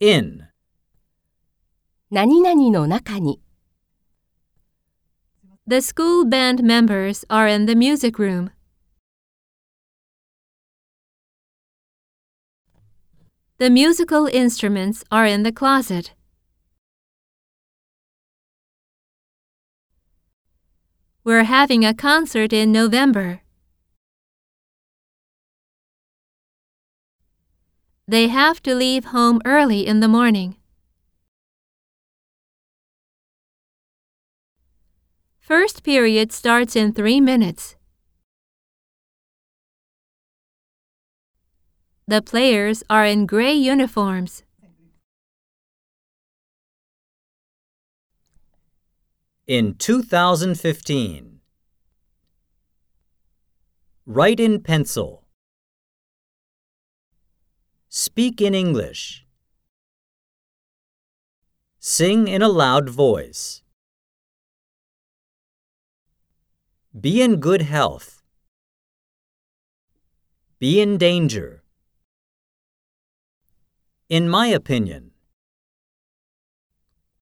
In. 何々の中に The school band members are in the music room. The musical instruments are in the closet. We're having a concert in November. They have to leave home early in the morning. First period starts in three minutes. The players are in gray uniforms. In 2015. Write in pencil. Speak in English. Sing in a loud voice. Be in good health. Be in danger. In my opinion.